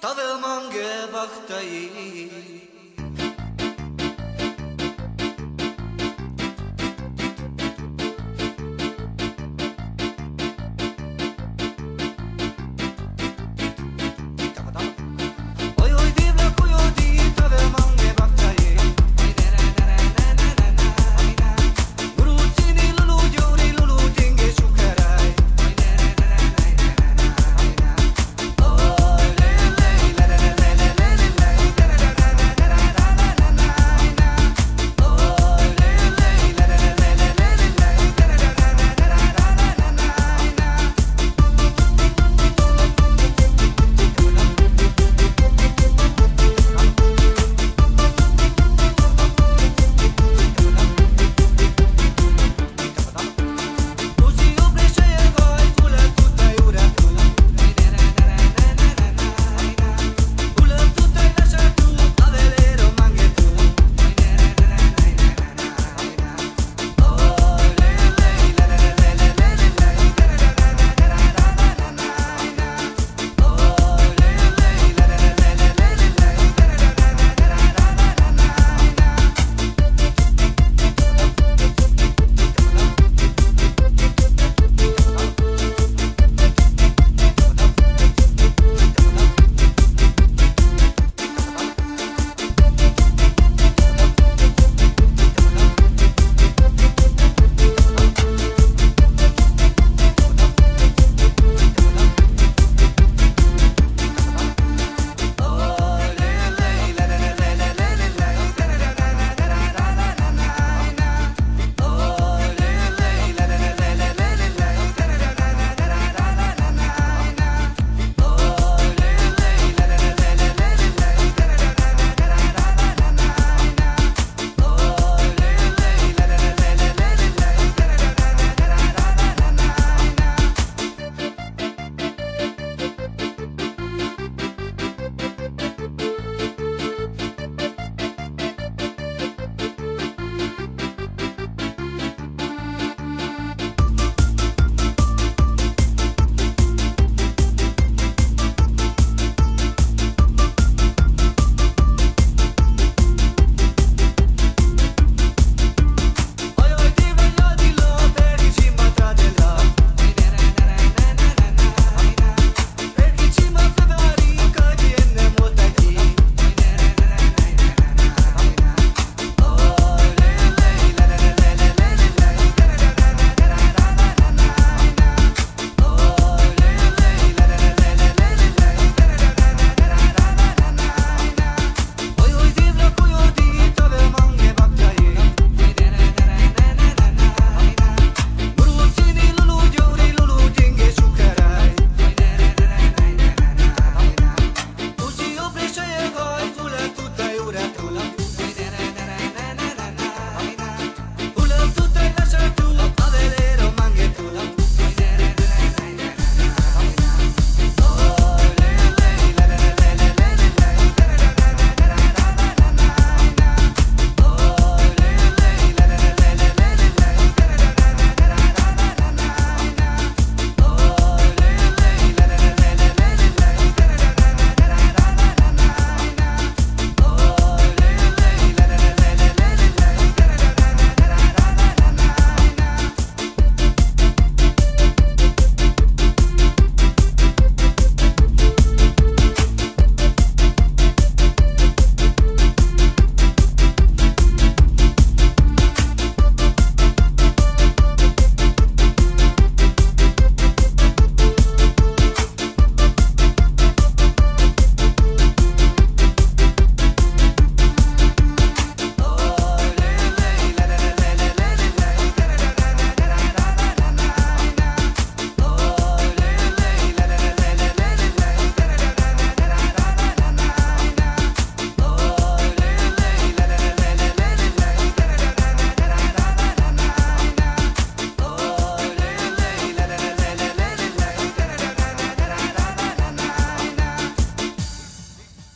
Tavel mange baktai